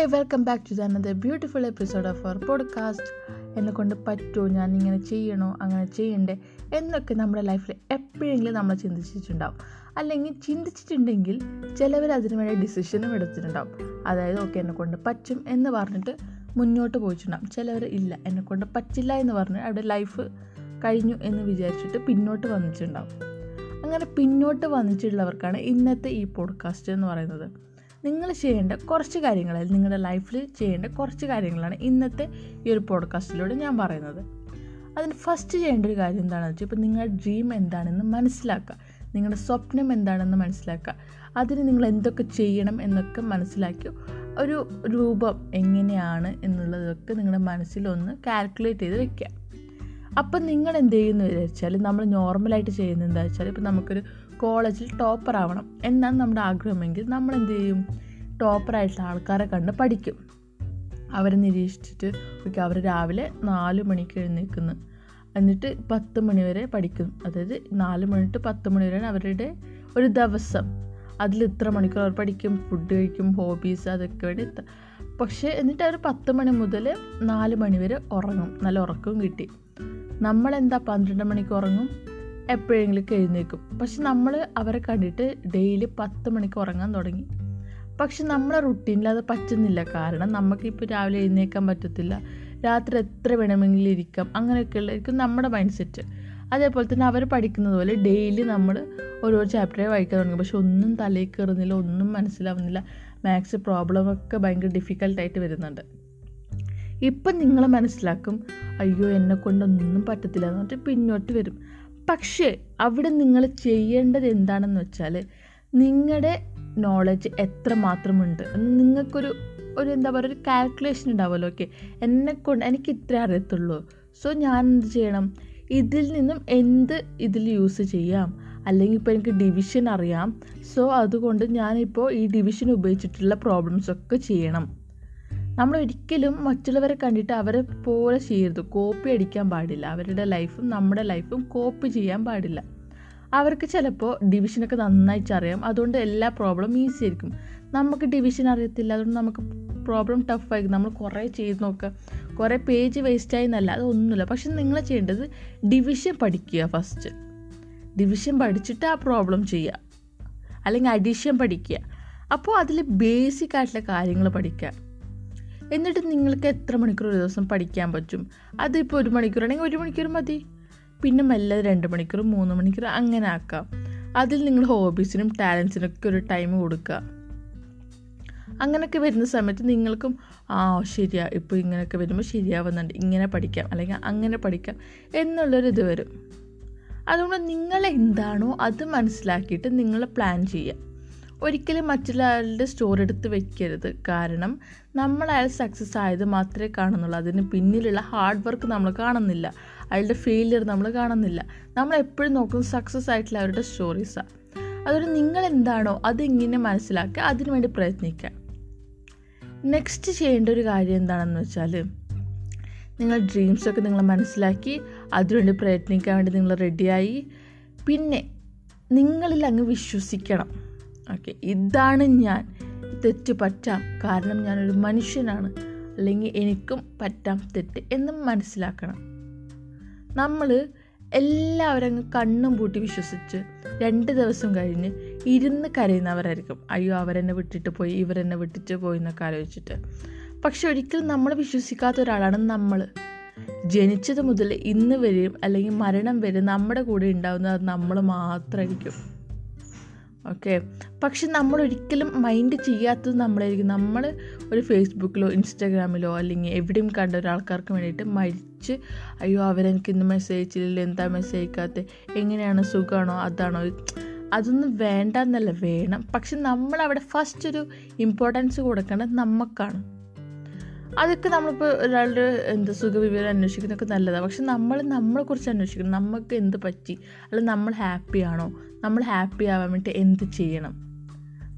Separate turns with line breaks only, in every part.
Hey welcome back to another beautiful episode of our podcast എന്നെ കൊണ്ട് പറ്റുമോ ഞാൻ ഇങ്ങനെ ചെയ്യണോ? അങ്ങനെ ചെയ്യണ്ടേ? എന്നൊക്കെ നമ്മുടെ ലൈഫിൽ എപ്പോഴെങ്കിലും നമ്മൾ ചിന്തിച്ചിട്ടുണ്ടാവും. അല്ലെങ്കിൽ ചിന്തിച്ചിട്ടുണ്ടെങ്കിൽ ചിലവർ അതിനുവേണ്ടി ഡിസിഷനും എടുത്തിട്ടുണ്ടാവും. അതായത് ഓക്കെ എന്നെ കൊണ്ട് പറ്റും എന്ന് പറഞ്ഞിട്ട് മുന്നോട്ട് പോയിട്ടുണ്ടാവും. ചിലവർ ഇല്ല എന്നെ കൊണ്ട് പറ്റില്ല എന്ന് പറഞ്ഞ് അവിടെ ലൈഫ് കഴിഞ്ഞു എന്ന് വിചാരിച്ചിട്ട് പിന്നോട്ട് വന്നിട്ടുണ്ടാവും. അങ്ങനെ പിന്നോട്ട് വന്നിട്ടുള്ളവർക്കാണ് ഇന്നത്തെ ഈ പോഡ്കാസ്റ്റ് എന്ന് പറയുന്നത്. നിങ്ങൾ ചെയ്യേണ്ട കുറച്ച് കാര്യങ്ങൾ നിങ്ങളുടെ ലൈഫിൽ ചെയ്യേണ്ട കുറച്ച് കാര്യങ്ങളാണ് ഇന്നത്തെ ഈ ഒരു പോഡ്കാസ്റ്റിലൂടെ ഞാൻ പറയുന്നത്. അതിന് ഫസ്റ്റ് ചെയ്യേണ്ട ഒരു കാര്യം എന്താണെന്ന് വെച്ചാൽ ഇപ്പോൾ നിങ്ങളുടെ ഡ്രീം എന്താണെന്ന് മനസ്സിലാക്കുക. നിങ്ങളുടെ സ്വപ്നം എന്താണെന്ന് മനസ്സിലാക്കുക. അതിന് നിങ്ങൾ എന്തൊക്കെ ചെയ്യണം എന്നൊക്കെ മനസ്സിലാക്കി ഒരു രൂപം എങ്ങനെയാണ് എന്നുള്ളതൊക്കെ നിങ്ങളുടെ മനസ്സിലൊന്ന് കാൽക്കുലേറ്റ് ചെയ്ത് വെക്കുക. അപ്പം നിങ്ങൾ എന്ത് ചെയ്യുന്നു വിചാരിച്ചാൽ നമ്മൾ നോർമലായിട്ട് ചെയ്യുന്നത് എന്താ വെച്ചാൽ ഇപ്പം നമുക്കൊരു കോളേജിൽ ടോപ്പർ ആവണം എന്നാണ് നമ്മുടെ ആഗ്രഹമെങ്കിൽ നമ്മൾ എന്ത് ചെയ്യും? ടോപ്പറായിട്ടുള്ള ആൾക്കാരെ കണ്ട് പഠിക്കും. അവരെ നിരീക്ഷിച്ചിട്ട് ഓക്കെ അവർ രാവിലെ നാല് മണിക്ക് എഴുന്നേൽക്കുന്നു എന്നിട്ട് പത്ത് മണി വരെ പഠിക്കും. അതായത് നാല് മണി ടു പത്ത് മണി വരെയാണ് അവരുടെ ഒരു ദിവസം. അതിൽ ഇത്ര മണിക്കൂർ അവർ പഠിക്കും ഫുഡ് കഴിക്കും ഹോബീസ് അതൊക്കെ വേണ്ടി പക്ഷേ എന്നിട്ട് അവർ പത്ത് മണി മുതൽ നാല് മണി വരെ ഉറങ്ങും. നല്ല ഉറക്കവും കിട്ടി. നമ്മളെന്താ പന്ത്രണ്ട് മണിക്ക് ഉറങ്ങും? എപ്പോഴെങ്കിലും എഴുന്നേക്കും പക്ഷെ നമ്മൾ അവരെ കണ്ടിട്ട് ഡെയിലി പത്ത് മണിക്ക് ഉറങ്ങാൻ തുടങ്ങി. പക്ഷെ നമ്മളെ റുട്ടീനിൽ അത് പറ്റുന്നില്ല. കാരണം നമുക്കിപ്പോൾ രാവിലെ എഴുന്നേക്കാൻ പറ്റത്തില്ല. രാത്രി എത്ര വേണമെങ്കിലും ഇരിക്കാം. അങ്ങനെയൊക്കെയുള്ളതായിരിക്കും നമ്മുടെ മൈൻഡ് സെറ്റ് അതേപോലെ തന്നെ അവർ പഠിക്കുന്നത് പോലെ ഡെയിലി നമ്മൾ ഓരോ ചാപ്റ്ററെ വായിക്കാൻ തുടങ്ങി. പക്ഷെ ഒന്നും തലയിൽ കയറുന്നില്ല ഒന്നും മനസ്സിലാവുന്നില്ല. മാത്സ് പ്രോബ്ലമൊക്കെ ഭയങ്കര ഡിഫിക്കൽട്ടായിട്ട് വരുന്നുണ്ട്. ഇപ്പം നിങ്ങൾ മനസ്സിലാക്കും അയ്യോ എന്നെ കൊണ്ടൊന്നും പറ്റത്തില്ല എന്ന് പറഞ്ഞിട്ട് പിന്നോട്ട് വരും. പക്ഷേ അവിടെ നിങ്ങൾ ചെയ്യേണ്ടത് എന്താണെന്ന് വെച്ചാൽ നിങ്ങളുടെ നോളജ് എത്ര മാത്രമുണ്ട് നിങ്ങൾക്കൊരു ഒരു എന്താ പറയുക ഒരു കാൽക്കുലേഷൻ ഉണ്ടാവുമല്ലോ. ഓക്കെ എന്നെ കൊണ്ട് എനിക്ക് ഇത്ര അറിയത്തുള്ളൂ. സോ ഞാൻ എന്ത് ചെയ്യണം? ഇതിൽ നിന്നും എന്ത് ഇതിൽ യൂസ് ചെയ്യാം? അല്ലെങ്കിൽ ഇപ്പോൾ എനിക്ക് ഡിവിഷൻ അറിയാം. സോ അതുകൊണ്ട് ഞാനിപ്പോൾ ഈ ഡിവിഷൻ ഉപയോഗിച്ചിട്ടുള്ള പ്രോബ്ലംസ് ഒക്കെ ചെയ്യണം. നമ്മൾ ഒരിക്കലും മറ്റുള്ളവരെ കണ്ടിട്ട് അവരെ പോലെ ചെയ്യരുത്. കോപ്പി അടിക്കാൻ പാടില്ല. അവരുടെ ലൈഫും നമ്മുടെ ലൈഫും കോപ്പി ചെയ്യാൻ പാടില്ല. അവർക്ക് ചിലപ്പോൾ ഡിവിഷനൊക്കെ നന്നായിട്ട് അറിയാം അതുകൊണ്ട് എല്ലാ പ്രോബ്ലം ഈസി ആയിരിക്കും. നമുക്ക് ഡിവിഷൻ അറിയത്തില്ല. അതുകൊണ്ട് നമുക്ക് പ്രോബ്ലം ടഫായിരിക്കും നമ്മൾ കുറേ ചെയ്ത് നോക്കുക കുറേ പേജ് വേസ്റ്റായി എന്നല്ല അതൊന്നുമില്ല. പക്ഷെ നിങ്ങൾ ചെയ്യേണ്ടത് ഡിവിഷൻ പഠിക്കുക ഫസ്റ്റ് ഡിവിഷൻ പഠിച്ചിട്ട് ആ പ്രോബ്ലം ചെയ്യുക. അല്ലെങ്കിൽ അഡീഷൻ പഠിക്കുക. അപ്പോൾ അതിൽ ബേസിക് ആയിട്ടുള്ള കാര്യങ്ങൾ പഠിക്കുക. എന്നിട്ട് നിങ്ങൾക്ക് എത്ര മണിക്കൂർ ഒരു ദിവസം പഠിക്കാൻ പറ്റും? അതിപ്പോൾ ഒരു മണിക്കൂറാണെങ്കിൽ ഒരു മണിക്കൂർ മതി. പിന്നെ മെല്ലെ രണ്ട് മണിക്കൂർ മൂന്ന് മണിക്കൂർ അങ്ങനെ ആക്കാം. അതിൽ നിങ്ങൾ ഹോബീസിനും ടാലൻസിനൊക്കെ ഒരു ടൈം കൊടുക്കുക. അങ്ങനെയൊക്കെ വരുന്ന സമയത്ത് നിങ്ങൾക്കും ആ ശരിയാ ഇപ്പോൾ ഇങ്ങനെയൊക്കെ വരുമ്പോൾ ശരിയാവുന്നുണ്ട്. ഇങ്ങനെ പഠിക്കാം അല്ലെങ്കിൽ അങ്ങനെ പഠിക്കാം എന്നുള്ളൊരിത് വരും. അതുകൊണ്ട് നിങ്ങൾ എന്താണോ അത് മനസ്സിലാക്കിയിട്ട് നിങ്ങൾ പ്ലാൻ ചെയ്യുക. ഒരിക്കലും മറ്റുള്ളയാളുടെ സ്റ്റോറി എടുത്ത് വെക്കരുത്. കാരണം നമ്മൾ അയാൾ സക്സസ് ആയത് മാത്രമേ കാണുന്നുള്ളൂ. അതിന് പിന്നിലുള്ള ഹാർഡ് വർക്ക് നമ്മൾ കാണുന്നില്ല. അയാളുടെ ഫെയിലിയർ നമ്മൾ കാണുന്നില്ല. നമ്മൾ എപ്പോഴും നോക്കുന്നത് സക്സസ് ആയിട്ടുള്ള അവരുടെ സ്റ്റോറീസാണ് അതൊരു നിങ്ങൾ എന്താണോ അതിങ്ങനെ മനസ്സിലാക്കുക അതിനുവേണ്ടി പ്രയത്നിക്കുക. നെക്സ്റ്റ് ചെയ്യേണ്ട ഒരു കാര്യം എന്താണെന്ന് വെച്ചാൽ നിങ്ങൾ ഡ്രീംസൊക്കെ നിങ്ങൾ മനസ്സിലാക്കി അതിനുവേണ്ടി പ്രയത്നിക്കാൻ വേണ്ടി നിങ്ങൾ റെഡിയായി പിന്നെ നിങ്ങളിൽ അങ്ങ് വിശ്വസിക്കണം. ഓക്കെ. ഇതാണ് ഞാൻ. തെറ്റ് പറ്റാം കാരണം ഞാനൊരു മനുഷ്യനാണ്. അല്ലെങ്കിൽ എനിക്കും പറ്റാം തെറ്റ് എന്ന് മനസ്സിലാക്കണം. നമ്മൾ എല്ലാവരും അങ്ങ് കണ്ണും പൂട്ടി വിശ്വസിച്ച് രണ്ട് ദിവസം കഴിഞ്ഞ് ഇരുന്ന് കരയുന്നവരായിരിക്കും. അയ്യോ അവരെന്നെ വിട്ടിട്ട് പോയി ഇവരെന്നെ വിട്ടിട്ട് പോയി എന്നൊക്കെ ആലോചിച്ചിട്ട്. പക്ഷെ ഒരിക്കലും നമ്മൾ വിശ്വസിക്കാത്ത ഒരാളാണ് നമ്മൾ ജനിച്ചത് മുതൽ ഇന്ന് വരെയും അല്ലെങ്കിൽ മരണം വരെ നമ്മുടെ കൂടെ ഉണ്ടാകുന്നത് നമ്മൾ മാത്രമായിരിക്കും ഓക്കെ പക്ഷെ നമ്മൾ ഒരിക്കലും മൈൻഡ് ചെയ്യാത്തത് നമ്മളായിരിക്കും. നമ്മൾ ഒരു ഫേസ്ബുക്കിലോ ഇൻസ്റ്റാഗ്രാമിലോ അല്ലെങ്കിൽ എവിടെയും കണ്ട ഒരാൾക്കാർക്ക് വേണ്ടിയിട്ട് മരിച്ച് അയ്യോ അവരെനിക്ക് ഇന്ന് മെസ്സേജ് അയച്ചില്ലല്ലോ എന്താ മെസ്സേജ് അയക്കാത്ത എങ്ങനെയാണ് സുഖമാണോ അതാണോ? അതൊന്നും വേണ്ട എന്നല്ല വേണം. പക്ഷെ നമ്മളവിടെ ഫസ്റ്റ് ഒരു ഇമ്പോർട്ടൻസ് കൊടുക്കേണ്ടത് നമുക്കാണ് അതൊക്കെ നമ്മളിപ്പോൾ ഒരാളുടെ എന്താ സുഖവിവരം അന്വേഷിക്കുന്നതൊക്കെ നല്ലതാണ് പക്ഷെ നമ്മൾ നമ്മളെക്കുറിച്ച് അന്വേഷിക്കണം. നമുക്ക് എന്ത് പറ്റി? അല്ലെങ്കിൽ നമ്മൾ ഹാപ്പി ആണോ? നമ്മൾ ഹാപ്പി ആവാൻ വേണ്ടി എന്ത് ചെയ്യണം?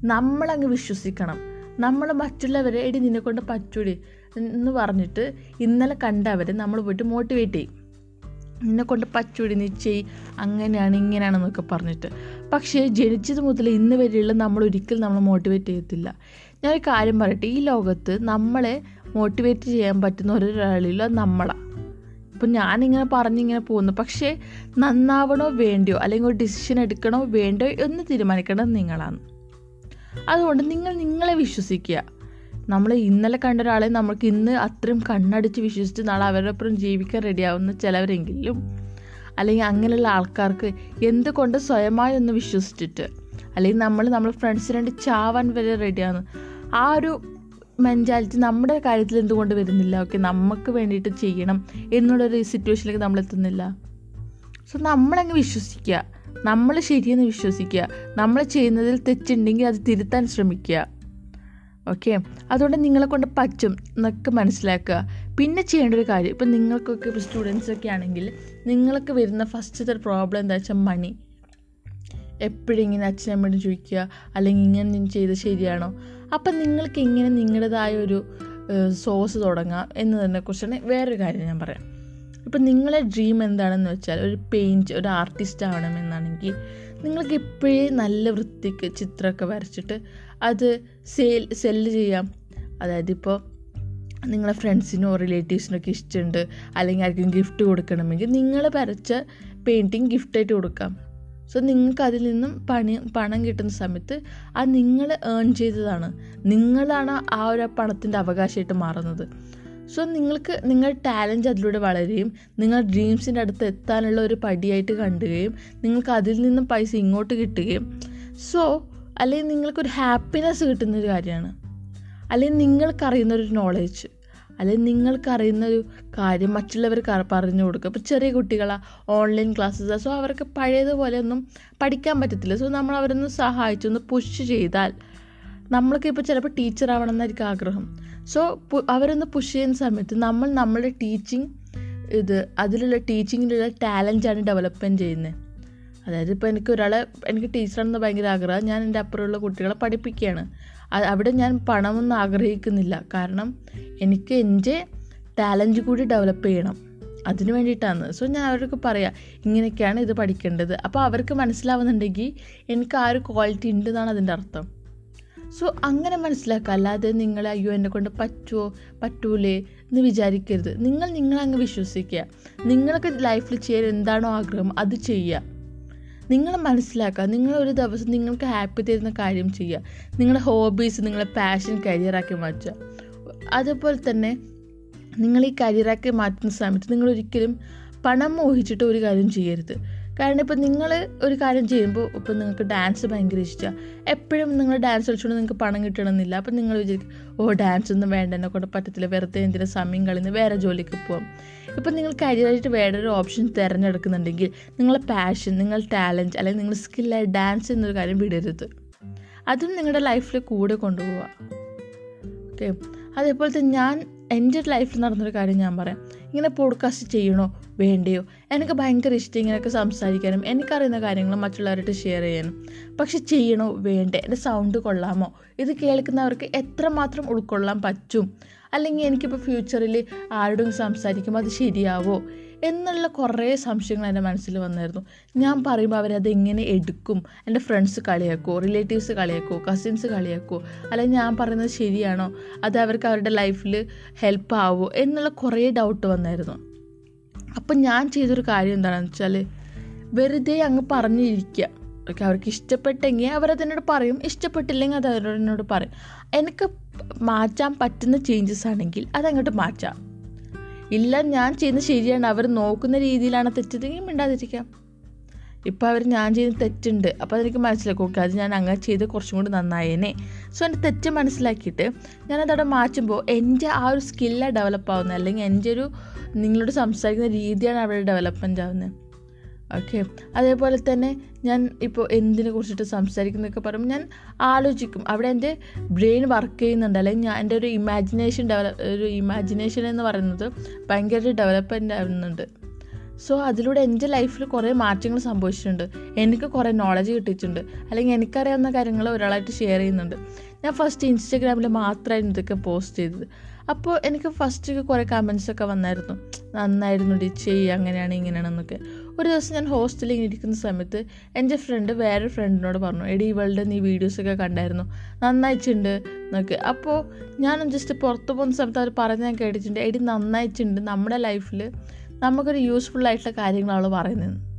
നമ്മളങ്ങ് വിശ്വസിക്കണം. നമ്മൾ മറ്റുള്ളവരെ എടി നിന്നെ കൊണ്ട് പറ്റൂടി എന്ന് പറഞ്ഞിട്ട് ഇന്നലെ കണ്ടവരെ നമ്മൾ പോയിട്ട് മോട്ടിവേറ്റ് ചെയ്യും. നിന്നെ കൊണ്ട് പറ്റൂടി നീ ചെയ് അങ്ങനെയാണ് ഇങ്ങനെയാണെന്നൊക്കെ പറഞ്ഞിട്ട്. പക്ഷേ ജനിച്ചത് മുതൽ ഇന്ന് വരെയുള്ള നമ്മൾ ഒരിക്കലും നമ്മൾ മോട്ടിവേറ്റ് ചെയ്യത്തില്ല. ഞാനൊരു കാര്യം പറയട്ടെ. ഈ ലോകത്ത് നമ്മളെ മോട്ടിവേറ്റ് ചെയ്യാൻ പറ്റുന്ന ഒരാളില്ല നമ്മളാണ് ഇപ്പം ഞാനിങ്ങനെ പറഞ്ഞിങ്ങനെ പോകുന്നു. പക്ഷേ നന്നാവണോ വേണ്ടയോ അല്ലെങ്കിൽ ഒരു ഡിസിഷൻ എടുക്കണോ വേണ്ടയോ എന്ന് തീരുമാനിക്കേണ്ടത് നിങ്ങളാണ്. അതുകൊണ്ട് നിങ്ങൾ നിങ്ങളെ വിശ്വസിക്കുക. നമ്മൾ ഇന്നലെ കണ്ട ഒരാളെ നമുക്ക് ഇന്ന് അത്രയും കണ്ണടിച്ച് വിശ്വസിച്ച് നാളെ അവരുടെ ഒപ്പം ജീവിക്കാൻ റെഡിയാവുന്ന ചിലവരെങ്കിലും അല്ലെങ്കിൽ അങ്ങനെയുള്ള ആൾക്കാർക്ക് എന്തുകൊണ്ട് സ്വയമായി ഒന്ന് വിശ്വസിച്ചിട്ട് അല്ലെങ്കിൽ നമ്മൾ നമ്മൾ ഫ്രണ്ട്സിന് ചാവാൻ വരെ റെഡിയാണ് ആ ഒരു മെന്റാലിറ്റി നമ്മുടെ കാര്യത്തിൽ എന്തുകൊണ്ട് വരുന്നില്ല? ഓക്കെ നമുക്ക് വേണ്ടിയിട്ട് ചെയ്യണം എന്നുള്ളൊരു സിറ്റുവേഷനിലേക്ക് നമ്മൾ എത്തുന്നില്ല. സോ നമ്മളങ്ങ് വിശ്വസിക്കുക. നമ്മൾ ശരിയെന്ന് വിശ്വസിക്കുക. നമ്മൾ ചെയ്യുന്നതിൽ തെറ്റുണ്ടെങ്കിൽ അത് തിരുത്താൻ ശ്രമിക്കുക. ഓക്കെ അതുകൊണ്ട് നിങ്ങളെ കൊണ്ട് പറ്റും എന്നൊക്കെ മനസ്സിലാക്കുക. പിന്നെ ചെയ്യേണ്ട ഒരു കാര്യം ഇപ്പം നിങ്ങൾക്കൊക്കെ ഇപ്പോൾ സ്റ്റുഡൻസൊക്കെ ആണെങ്കിൽ നിങ്ങൾക്ക് വരുന്ന ഫസ്റ്റത്തെ പ്രോബ്ലം എന്താ വെച്ചാൽ മണി എപ്പോഴും ഇങ്ങനെ അച്ഛനമ്മയോട് ചോദിക്കുക അല്ലെങ്കിൽ ഇങ്ങനെ നിങ്ങൾ ചെയ്ത് ശരിയാണോ? അപ്പം നിങ്ങൾക്ക് ഇങ്ങനെ നിങ്ങളുടേതായ ഒരു സോഴ്സ് തുടങ്ങാം എന്നതിനെ കുറിച്ചാണ് വേറൊരു കാര്യം ഞാൻ പറയാം. ഇപ്പം നിങ്ങളെ ഡ്രീം എന്താണെന്ന് വെച്ചാൽ ഒരു പെയിന്റ് ഒരു ആർട്ടിസ്റ്റ് ആവണമെന്നാണെങ്കിൽ നിങ്ങൾക്ക് ഇപ്പോഴേ നല്ല വൃത്തിക്ക് ചിത്രമൊക്കെ വരച്ചിട്ട് അത് സെയിൽ സെല്ല് ചെയ്യാം. അതായത് ഇപ്പോൾ നിങ്ങളെ ഫ്രണ്ട്സിനോ റിലേറ്റീവ്സിനോ ഒക്കെ ഇഷ്ടമുണ്ട് അല്ലെങ്കിൽ ആർക്കും ഗിഫ്റ്റ് കൊടുക്കണമെങ്കിൽ നിങ്ങൾ വരച്ച പെയിന്റിങ് ഗിഫ്റ്റായിട്ട് കൊടുക്കാം. സോ നിങ്ങൾക്ക് അതിൽ നിന്നും പണി പണം കിട്ടുന്ന സമയത്ത് അത് നിങ്ങൾ ഏൺ ചെയ്തതാണ്. നിങ്ങളാണ് ആ ഒരു പണത്തിന്റെ അവകാശമായിട്ട് മാറുന്നത്. സോ നിങ്ങൾക്ക് നിങ്ങളുടെ ടാലന്റ് അതിലൂടെ വളരുകയും നിങ്ങൾ ഡ്രീംസിന്റെ അടുത്ത് എത്താനുള്ള ഒരു പടിയായിട്ട് കണ്ടുകയും നിങ്ങൾക്ക് അതിൽ നിന്നും പൈസ ഇങ്ങോട്ട് കിട്ടുകയും സോ അല്ലെങ്കിൽ നിങ്ങൾക്കൊരു ഹാപ്പിനെസ് കിട്ടുന്ന ഒരു കാര്യമാണ്. അല്ലെങ്കിൽ നിങ്ങൾക്കറിയുന്നൊരു നോളേജ് അല്ലെങ്കിൽ നിങ്ങൾക്കറിയുന്ന ഒരു കാര്യം മറ്റുള്ളവർക്ക് പറഞ്ഞു കൊടുക്കുക ഇപ്പോൾ ചെറിയ കുട്ടികളാണ് ഓൺലൈൻ ക്ലാസ്സസ് സോ അവർക്ക് പഴയതുപോലെ ഒന്നും പഠിക്കാൻ പറ്റത്തില്ല. സോ നമ്മൾ അവരൊന്ന് സഹായിച്ചു ഒന്ന് പുഷ് ചെയ്താൽ നമ്മൾക്ക് ഇപ്പോൾ ചിലപ്പോൾ ടീച്ചർ ആവണം എന്നായിരിക്കും ആഗ്രഹം. സോ അവരൊന്ന് പുഷ് ചെയ്യുന്ന സമയത്ത് നമ്മൾ നമ്മളുടെ ടീച്ചിങ് ഇത് അതിലുള്ള ടീച്ചിങ്ങിലുള്ള ടാലന്റാണ് ഡെവലപ്മെന്റ് ചെയ്യുന്നത് അതായത് ഇപ്പോൾ എനിക്ക് ഒരാളെ എനിക്ക് ടീച്ചറാണെന്ന് ഭയങ്കര ആഗ്രഹം. ഞാൻ എന്റെ അപ്പുറമുള്ള കുട്ടികളെ പഠിപ്പിക്കുകയാണ്. അവിടെ ഞാൻ പണമൊന്നും ആഗ്രഹിക്കുന്നില്ല. കാരണം എനിക്ക് എന്റെ ടാലന്റ് കൂടി ഡെവലപ്പ് ചെയ്യണം. അതിന് വേണ്ടിയിട്ടാണ്. സോ ഞാൻ അവർക്ക് പറയാം ഇങ്ങനെയൊക്കെയാണ് ഇത് പഠിക്കേണ്ടത്. അപ്പോൾ അവർക്ക് മനസ്സിലാവുന്നുണ്ടെങ്കിൽ എനിക്ക് ആ ഒരു ക്വാളിറ്റി ഉണ്ടെന്നാണ് അതിന്റെ അർത്ഥം. സോ അങ്ങനെ മനസ്സിലാക്കുക. അല്ലാതെ നിങ്ങൾ അയ്യോ എന്നെ കൊണ്ട് പറ്റുമോ പറ്റൂലേ എന്ന് വിചാരിക്കരുത്. നിങ്ങൾ നിങ്ങളങ്ങ് വിശ്വസിക്കുക. നിങ്ങൾക്ക് ലൈഫിൽ ചെയ്യാൻ എന്താണോ ആഗ്രഹം അത് ചെയ്യുക. നിങ്ങൾ മനസ്സിലാക്കുക. നിങ്ങളൊരു ദിവസം നിങ്ങൾക്ക് ഹാപ്പി തരുന്ന കാര്യം ചെയ്യുക. നിങ്ങളുടെ ഹോബീസ് നിങ്ങളുടെ പാഷൻ കരിയറാക്കി മാറ്റുക. അതുപോലെ തന്നെ നിങ്ങൾ ഈ കരിയറാക്കി മാറ്റുന്ന സമയത്ത് നിങ്ങൾ ഒരിക്കലും പണം മോഹിച്ചിട്ട് ഒരു കാര്യം ചെയ്യരുത്. കാരണം ഇപ്പം നിങ്ങൾ ഒരു കാര്യം ചെയ്യുമ്പോൾ ഇപ്പം നിങ്ങൾക്ക് ഡാൻസ് ഭയങ്കര ഇഷ്ടമാണ് എപ്പോഴും നിങ്ങൾ ഡാൻസ് കളിച്ചുകൊണ്ട് നിങ്ങൾക്ക് പണം കിട്ടണമെന്നില്ല. അപ്പം നിങ്ങൾ വിചാരിക്കും ഓ ഡാൻസ് ഒന്നും വേണ്ട. എന്നെ കൊണ്ട് പറ്റത്തില്ല. വെറുതെ എന്തിനാ സമയം കളിന്ന് വേറെ ജോലിക്ക് പോകാം ഇപ്പം നിങ്ങൾ കരിയറായിട്ട് വേറൊരു ഓപ്ഷൻ തിരഞ്ഞെടുക്കുന്നുണ്ടെങ്കിൽ നിങ്ങളുടെ പാഷൻ നിങ്ങളുടെ ടാലന്റ് അല്ലെങ്കിൽ നിങ്ങൾ സ്കില്ലായി ഡാൻസ് എന്നൊരു കാര്യം വിടരുത്. അതും നിങ്ങളുടെ ലൈഫിൽ കൂടെ കൊണ്ടുപോവുക ഓക്കെ അതേപോലെ തന്നെ ഞാൻ എന്റെ ലൈഫിൽ നടന്നൊരു കാര്യം ഞാൻ പറയാം. ഇങ്ങനെ പോഡ്കാസ്റ്റ് ചെയ്യണോ? വേണ്ടയോ? എനിക്ക് ഭയങ്കര ഇഷ്ടം ഇങ്ങനെയൊക്കെ സംസാരിക്കാനും എനിക്കറിയുന്ന കാര്യങ്ങൾ മറ്റുള്ളവരായിട്ട് ഷെയർ ചെയ്യാനും. പക്ഷെ ചെയ്യണോ? വേണ്ടേ? എന്റെ സൗണ്ട് കൊള്ളാമോ? ഇത് കേൾക്കുന്നവർക്ക് എത്രമാത്രം ഉൾക്കൊള്ളാൻ പറ്റും? അല്ലെങ്കിൽ എനിക്കിപ്പോൾ ഫ്യൂച്ചറിൽ ആരോടും സംസാരിക്കുമ്പോൾ അത് ശരിയാവോ എന്നുള്ള കുറേ സംശയങ്ങൾ എന്റെ മനസ്സിൽ വന്നായിരുന്നു. ഞാൻ പറയുമ്പോൾ അവരത് എങ്ങനെ എടുക്കും? എന്റെ ഫ്രണ്ട്സ് കളിയാക്കോ? റിലേറ്റീവ്സ് കളിയാക്കോ? കസിൻസ് കളിയാക്കോ? അല്ലെങ്കിൽ ഞാൻ പറയുന്നത് ശരിയാണോ? അത് അവർക്ക് അവരുടെ ലൈഫിൽ ഹെൽപ്പ് ആവോ? എന്നുള്ള കുറേ ഡൗട്ട് വന്നായിരുന്നു. അപ്പം ഞാൻ ചെയ്തൊരു കാര്യം എന്താണെന്ന് വെച്ചാൽ വെറുതെ അങ്ങ് പറഞ്ഞിരിക്കുക അവർക്ക് ഇഷ്ടപ്പെട്ടെങ്കിൽ അവരതിനോട് പറയും. ഇഷ്ടപ്പെട്ടില്ലെങ്കിൽ അത് അവരോട് പറയും. എനിക്ക് മാറ്റാൻ പറ്റുന്ന ചേഞ്ചസ് ആണെങ്കിൽ അതങ്ങോട്ട് മാറ്റാം. ഇല്ല ഞാൻ ചെയ്യുന്ന ശരിയാണ്. അവർ നോക്കുന്ന രീതിയിലാണ് തെറ്റെങ്കിൽ മിണ്ടാതിരിക്കാം. ഇപ്പോൾ അവർ ഞാൻ ചെയ്യുന്ന തെറ്റുണ്ട്. അപ്പോൾ അതെനിക്ക് മനസ്സിലാക്കും. ഓക്കെ അത് ഞാൻ അങ്ങനെ ചെയ്ത് കുറച്ചും കൂടി നന്നായേനെ. സോ എന്റെ തെറ്റ് മനസ്സിലാക്കിയിട്ട് ഞാനതവിടെ മാറ്റുമ്പോൾ എന്റെ ആ ഒരു സ്കില്ലാണ് ഡെവലപ്പ് ആവുന്നത്. അല്ലെങ്കിൽ എന്റെ ഒരു നിങ്ങളോട് സംസാരിക്കുന്ന രീതിയാണ് അവിടെ ഡെവലപ്മെന്റ് ആവുന്നത്. ഓക്കെ അതേപോലെ തന്നെ ഞാൻ ഇപ്പോൾ എന്തിനെ കുറിച്ചിട്ട് സംസാരിക്കുന്നതൊക്കെ പറയുമ്പോൾ ഞാൻ ആലോചിക്കും. അവിടെ എന്റെ ബ്രെയിൻ വർക്ക് ചെയ്യുന്നുണ്ട്. അല്ലെങ്കിൽ ഞാൻ എന്റെ ഒരു ഇമാജിനേഷൻ ഡെവലപ്പ് ഒരു ഇമാജിനേഷൻ എന്ന് പറയുന്നത് ഭയങ്കര ഡെവലപ്മെന്റ് ആവുന്നുണ്ട്. സോ അതിലൂടെ എന്റെ ലൈഫിൽ കുറേ മാറ്റങ്ങൾ സംഭവിച്ചിട്ടുണ്ട്. എനിക്ക് കുറേ നോളജ് കിട്ടിയിട്ടുണ്ട്. അല്ലെങ്കിൽ എനിക്കറിയാവുന്ന കാര്യങ്ങൾ ഒരാളായിട്ട് ഷെയർ ചെയ്യുന്നുണ്ട്. ഞാൻ ഫസ്റ്റ് ഇൻസ്റ്റഗ്രാമിൽ മാത്രമായിരുന്നു ഇതൊക്കെ പോസ്റ്റ് ചെയ്തത്. അപ്പോൾ എനിക്ക് ഫസ്റ്റ് കുറേ കമൻസ് ഒക്കെ വന്നായിരുന്നു. നന്നായിരുന്നു ഡി ചെയ്യുക അങ്ങനെയാണ് ഇങ്ങനെയാണെന്നൊക്കെ ഒരു ദിവസം ഞാൻ ഹോസ്റ്റലിൽ ഇരിക്കുന്ന സമയത്ത് എന്റെ ഫ്രണ്ട് വേറെ ഫ്രണ്ടിനോട് പറഞ്ഞു എടി ഇവളുടെ നീ വീഡിയോസൊക്കെ കണ്ടായിരുന്നു? നന്നായിട്ടുണ്ട് എന്നൊക്കെ. അപ്പോൾ ഞാനും ജസ്റ്റ് പുറത്ത് പോകുന്ന സമയത്ത് അവർ പറഞ്ഞ് ഞാൻ കേട്ടിട്ടുണ്ട് എടി നന്നായിട്ടുണ്ട് നമ്മുടെ ലൈഫിൽ നമുക്കൊരു യൂസ്ഫുൾ ആയിട്ടുള്ള കാര്യങ്ങൾ അവൾ പറയുന്നത്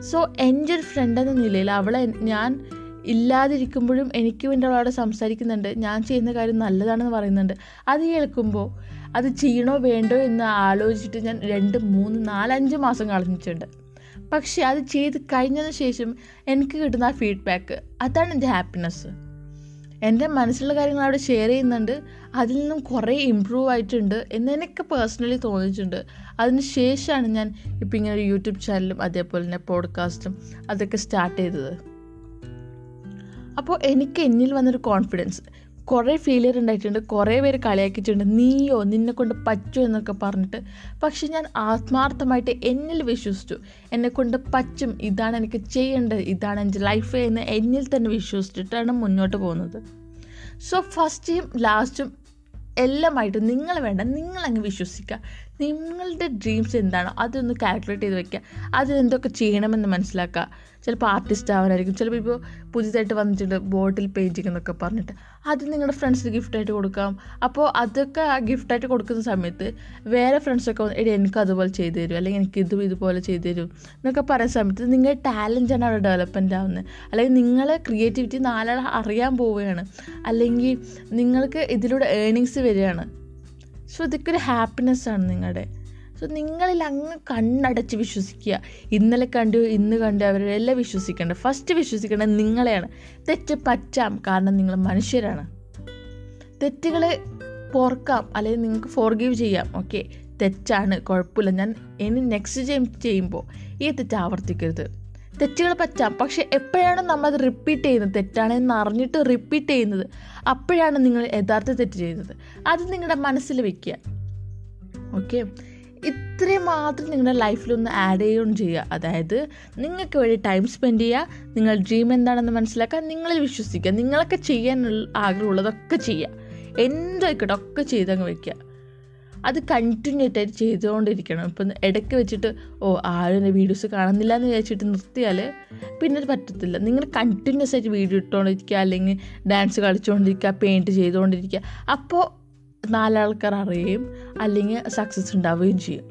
സോ എന്റെ ഒരു ഫ്രണ്ട് എന്ന നിലയിൽ അവളെ ഞാൻ ഇല്ലാതിരിക്കുമ്പോഴും എനിക്ക് വേണ്ടി അവളോട് സംസാരിക്കുന്നുണ്ട് ഞാൻ ചെയ്യുന്ന കാര്യം നല്ലതാണെന്ന് പറയുന്നുണ്ട്. അത് കേൾക്കുമ്പോൾ അത് ചെയ്യണോ വേണ്ടോ എന്ന് ആലോചിച്ചിട്ട് ഞാൻ രണ്ട് മൂന്ന് നാലഞ്ച് മാസം കളഞ്ഞിട്ടുണ്ട്. പക്ഷേ അത് ചെയ്ത് കഴിഞ്ഞതിന് ശേഷം എനിക്ക് കിട്ടുന്ന ആ ഫീഡ്ബാക്ക് അതാണ് എന്റെ ഹാപ്പിനെസ് എന്റെ മനസ്സിലുള്ള കാര്യങ്ങൾ അവിടെ ഷെയർ ചെയ്യുന്നുണ്ട്. അതിൽ നിന്നും കുറേ ഇമ്പ്രൂവ് ആയിട്ടുണ്ട് എന്ന് എനിക്ക് പേഴ്സണലി തോന്നിയിട്ടുണ്ട്. അതിന് ശേഷമാണ് ഞാൻ ഇപ്പം ഇങ്ങനെ ഒരു യൂട്യൂബ് ചാനലും അതേപോലെ തന്നെ പോഡ്കാസ്റ്റും അതൊക്കെ സ്റ്റാർട്ട് ചെയ്തത്. അപ്പോൾ എനിക്ക് എന്നിൽ വന്നൊരു കോൺഫിഡൻസ് കുറേ ഫെയിലിയർ ഉണ്ടായിട്ടുണ്ട് കുറേ പേര് കളിയാക്കിയിട്ടുണ്ട്. നീയോ നിന്നെ കൊണ്ട് പറ്റുമോ എന്നൊക്കെ പറഞ്ഞിട്ട്. പക്ഷെ ഞാൻ ആത്മാർത്ഥമായിട്ട് എന്നിൽ വിശ്വസിച്ചു. എന്നെ കൊണ്ട് പറ്റും ഇതാണ് എനിക്ക് ചെയ്യേണ്ടത് ഇതാണ് എന്റെ ലൈഫ് എന്ന് എന്നിൽ തന്നെ വിശ്വസിച്ചിട്ടാണ് മുന്നോട്ട് പോകുന്നത്. സോ ഫസ്റ്റും ലാസ്റ്റും എല്ലാമായിട്ട് നിങ്ങൾ വേണ്ട നിങ്ങളങ്ങ് വിശ്വസിക്കുക. നിങ്ങളുടെ ഡ്രീംസ് എന്താണോ അതൊന്ന് കാൽക്കുലേറ്റ് ചെയ്ത് വെക്കുക. അതിൽ എന്തൊക്കെ ചെയ്യണമെന്ന് മനസ്സിലാക്കുക. ചിലപ്പോൾ ആർട്ടിസ്റ്റ് ആവാനായിരിക്കും. ചിലപ്പോൾ ഇപ്പോൾ പുതിയതായിട്ട് വന്നിട്ടുണ്ട് ബോട്ടിൽ പെയിന്റിങ് എന്നൊക്കെ പറഞ്ഞിട്ട്. അത് നിങ്ങളുടെ ഫ്രണ്ട്സിന് ഗിഫ്റ്റായിട്ട് കൊടുക്കാം. അപ്പോൾ അതൊക്കെ ആ ഗിഫ്റ്റായിട്ട് കൊടുക്കുന്ന സമയത്ത് വേറെ ഫ്രണ്ട്സൊക്കെ എടി എനിക്ക് അതുപോലെ ചെയ്തു തരും. അല്ലെങ്കിൽ എനിക്ക് ഇതും ഇതുപോലെ ചെയ്തു തരും. എന്നൊക്കെ പറയുന്ന സമയത്ത് നിങ്ങളുടെ ടാലന്റാണ് അവിടെ ഡെവലപ്മെന്റ് ആവുന്നത് അല്ലെങ്കിൽ നിങ്ങളെ ക്രിയേറ്റിവിറ്റി നാലാൾ അറിയാൻ പോവുകയാണ്. അല്ലെങ്കിൽ നിങ്ങൾക്ക് ഇതിലൂടെ ഏണിങ്സ് വരികയാണ്. സോ ഇതൊക്കെ ഒരു ഹാപ്പിനെസ്സാണ് നിങ്ങളുടെ സോ നിങ്ങളിൽ അങ്ങ് കണ്ണടച്ച് വിശ്വസിക്കുക. ഇന്നലെ കണ്ടു ഇന്ന് കണ്ടു അവരെല്ലാം വിശ്വസിക്കേണ്ട. ഫസ്റ്റ് വിശ്വസിക്കേണ്ടത് നിങ്ങളെയാണ്. തെറ്റ് പറ്റാം കാരണം നിങ്ങൾ മനുഷ്യരാണ്. തെറ്റുകളെ പോർക്കാം അല്ലെങ്കിൽ നിങ്ങൾക്ക് ഫോർഗീവ് ചെയ്യാം. ഓക്കെ തെറ്റാണ് കുഴപ്പമില്ല. ഞാൻ ഇനി നെക്സ്റ്റ് ടൈം ചെയ്യുമ്പോൾ ഈ തെറ്റ് ആവർത്തിക്കരുത്. തെറ്റുകൾ പറ്റാം. പക്ഷെ എപ്പോഴാണ് നമ്മളത് റിപ്പീറ്റ് ചെയ്യുന്നത്? തെറ്റാണെന്ന് അറിഞ്ഞിട്ട് റിപ്പീറ്റ് ചെയ്യുന്നത്? അപ്പോഴാണ് നിങ്ങൾ യഥാർത്ഥ തെറ്റ് ചെയ്യുന്നത്. അത് നിങ്ങളുടെ മനസ്സിൽ വെക്കുക. ഓക്കെ ഇത്രയും മാത്രം നിങ്ങളുടെ ലൈഫിലൊന്ന് ആഡ് ചെയ്യുകയും ചെയ്യുക. അതായത് നിങ്ങൾക്ക് വേണ്ടി ടൈം സ്പെൻഡ് ചെയ്യുക നിങ്ങൾ ഡ്രീം എന്താണെന്ന് മനസ്സിലാക്കുക നിങ്ങളിൽ വിശ്വസിക്കുക നിങ്ങളൊക്കെ ചെയ്യാനുള്ള ആഗ്രഹമുള്ളതൊക്കെ ചെയ്യുക. എന്തായിക്കോട്ടെ ഒക്കെ ചെയ്തങ്ങ് വയ്ക്കുക അത് കണ്ടിന്യൂ ആയിട്ട് ചെയ്തുകൊണ്ടിരിക്കണം. ഇപ്പം ഇടയ്ക്ക് വെച്ചിട്ട് ഓ ആരും എന്റെ വീഡിയോസ് കാണുന്നില്ല എന്ന് വിചാരിച്ചിട്ട് നിർത്തിയാൽ പിന്നെ അത് പറ്റത്തില്ല. നിങ്ങൾ കണ്ടിന്യൂസ് ആയിട്ട് വീഡിയോ ഇട്ടുകൊണ്ടിരിക്കുക അല്ലെങ്കിൽ ഡാൻസ് കളിച്ചുകൊണ്ടിരിക്കുക പെയിന്റ് ചെയ്തുകൊണ്ടിരിക്കുക. അപ്പോൾ നാലാൾക്കാർ അറിയുകയും അല്ലെങ്കിൽ സക്സസ് ഉണ്ടാവുകയും ചെയ്യും.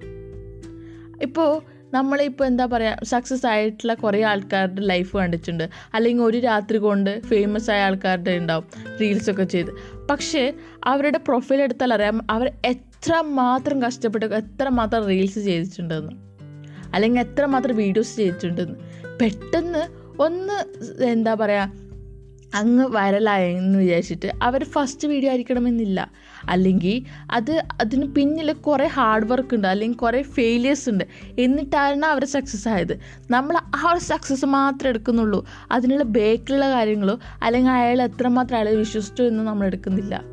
ഇപ്പോൾ നമ്മളിപ്പോൾ എന്താ പറയുക സക്സസ് ആയിട്ടുള്ള കുറേ ആൾക്കാരുടെ ലൈഫ് കണ്ടിട്ടുണ്ട്. അല്ലെങ്കിൽ ഒരു രാത്രി കൊണ്ട് ഫേമസ് ആയ ആൾക്കാരുടെ ഉണ്ടാവും റീൽസൊക്കെ ചെയ്ത്. പക്ഷേ അവരുടെ പ്രൊഫൈൽ എടുത്താൽ അറിയാം അവർ എത്ര മാത്രം കഷ്ടപ്പെട്ട് എത്ര മാത്രം റീൽസ് ചെയ്തിട്ടുണ്ടെന്ന്. അല്ലെങ്കിൽ എത്ര മാത്രം വീഡിയോസ് ചെയ്തിട്ടുണ്ടെന്ന്. പെട്ടെന്ന് ഒന്ന് എന്താ പറയുക അങ്ങ് വൈറലായെന്ന് വിചാരിച്ചിട്ട് അവർ ഫസ്റ്റ് വീഡിയോ ആയിരിക്കണമെന്നില്ല. അല്ലെങ്കിൽ അത് അതിന് പിന്നിൽ കുറേ ഹാർഡ് വർക്ക് ഉണ്ട് അല്ലെങ്കിൽ കുറേ ഫെയിലിയേഴ്സ് ഉണ്ട്. എന്നിട്ടാണ് അവർ സക്സസ് ആയത്. നമ്മൾ ആ ഒരു സക്സസ് മാത്രമേ എടുക്കുന്നുള്ളൂ. അതിനുള്ള ബേക്കിലുള്ള കാര്യങ്ങളോ അല്ലെങ്കിൽ അയാൾ എത്രമാത്രം അയാളെ വിശ്വസിച്ചു എന്ന് നമ്മൾ എടുക്കുന്നില്ല.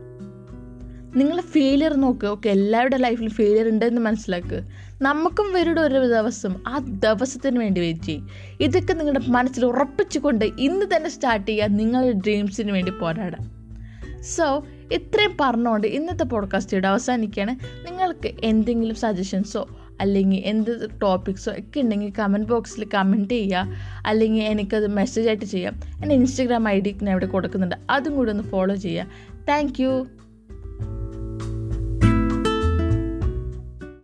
നിങ്ങൾ ഫെയിലിയർ നോക്കുക ഓക്കെ എല്ലാവരുടെ ലൈഫിൽ ഫെയിലിയർ ഉണ്ടെന്ന് മനസ്സിലാക്കുക നമുക്കും വരുടെ ഒരു ദിവസം ആ ദിവസത്തിന് വേണ്ടി വെയിറ്റ് ചെയ്യും. ഇതൊക്കെ നിങ്ങളുടെ മനസ്സിൽ ഉറപ്പിച്ചുകൊണ്ട് ഇന്ന് തന്നെ സ്റ്റാർട്ട് ചെയ്യുക നിങ്ങളുടെ ഡ്രീംസിന് വേണ്ടി പോരാടാം സോ ഇത്രയും പറഞ്ഞുകൊണ്ട് ഇന്നത്തെ പോഡ്കാസ്റ്റ് അവസാനിക്കുകയാണ്. നിങ്ങൾക്ക് എന്തെങ്കിലും സജഷൻസോ അല്ലെങ്കിൽ എന്ത് ടോപ്പിക്സോ ഒക്കെ ഉണ്ടെങ്കിൽ കമന്റ് ബോക്സിൽ കമന്റ് ചെയ്യുക. അല്ലെങ്കിൽ എനിക്കത് മെസ്സേജ് ആയിട്ട് ചെയ്യാം. എന്റെ ഇൻസ്റ്റഗ്രാം ഐ ഡി ഞാൻ ഇവിടെ കൊടുക്കുന്നുണ്ട്. അതും കൂടി ഒന്ന് ഫോളോ ചെയ്യുക. താങ്ക്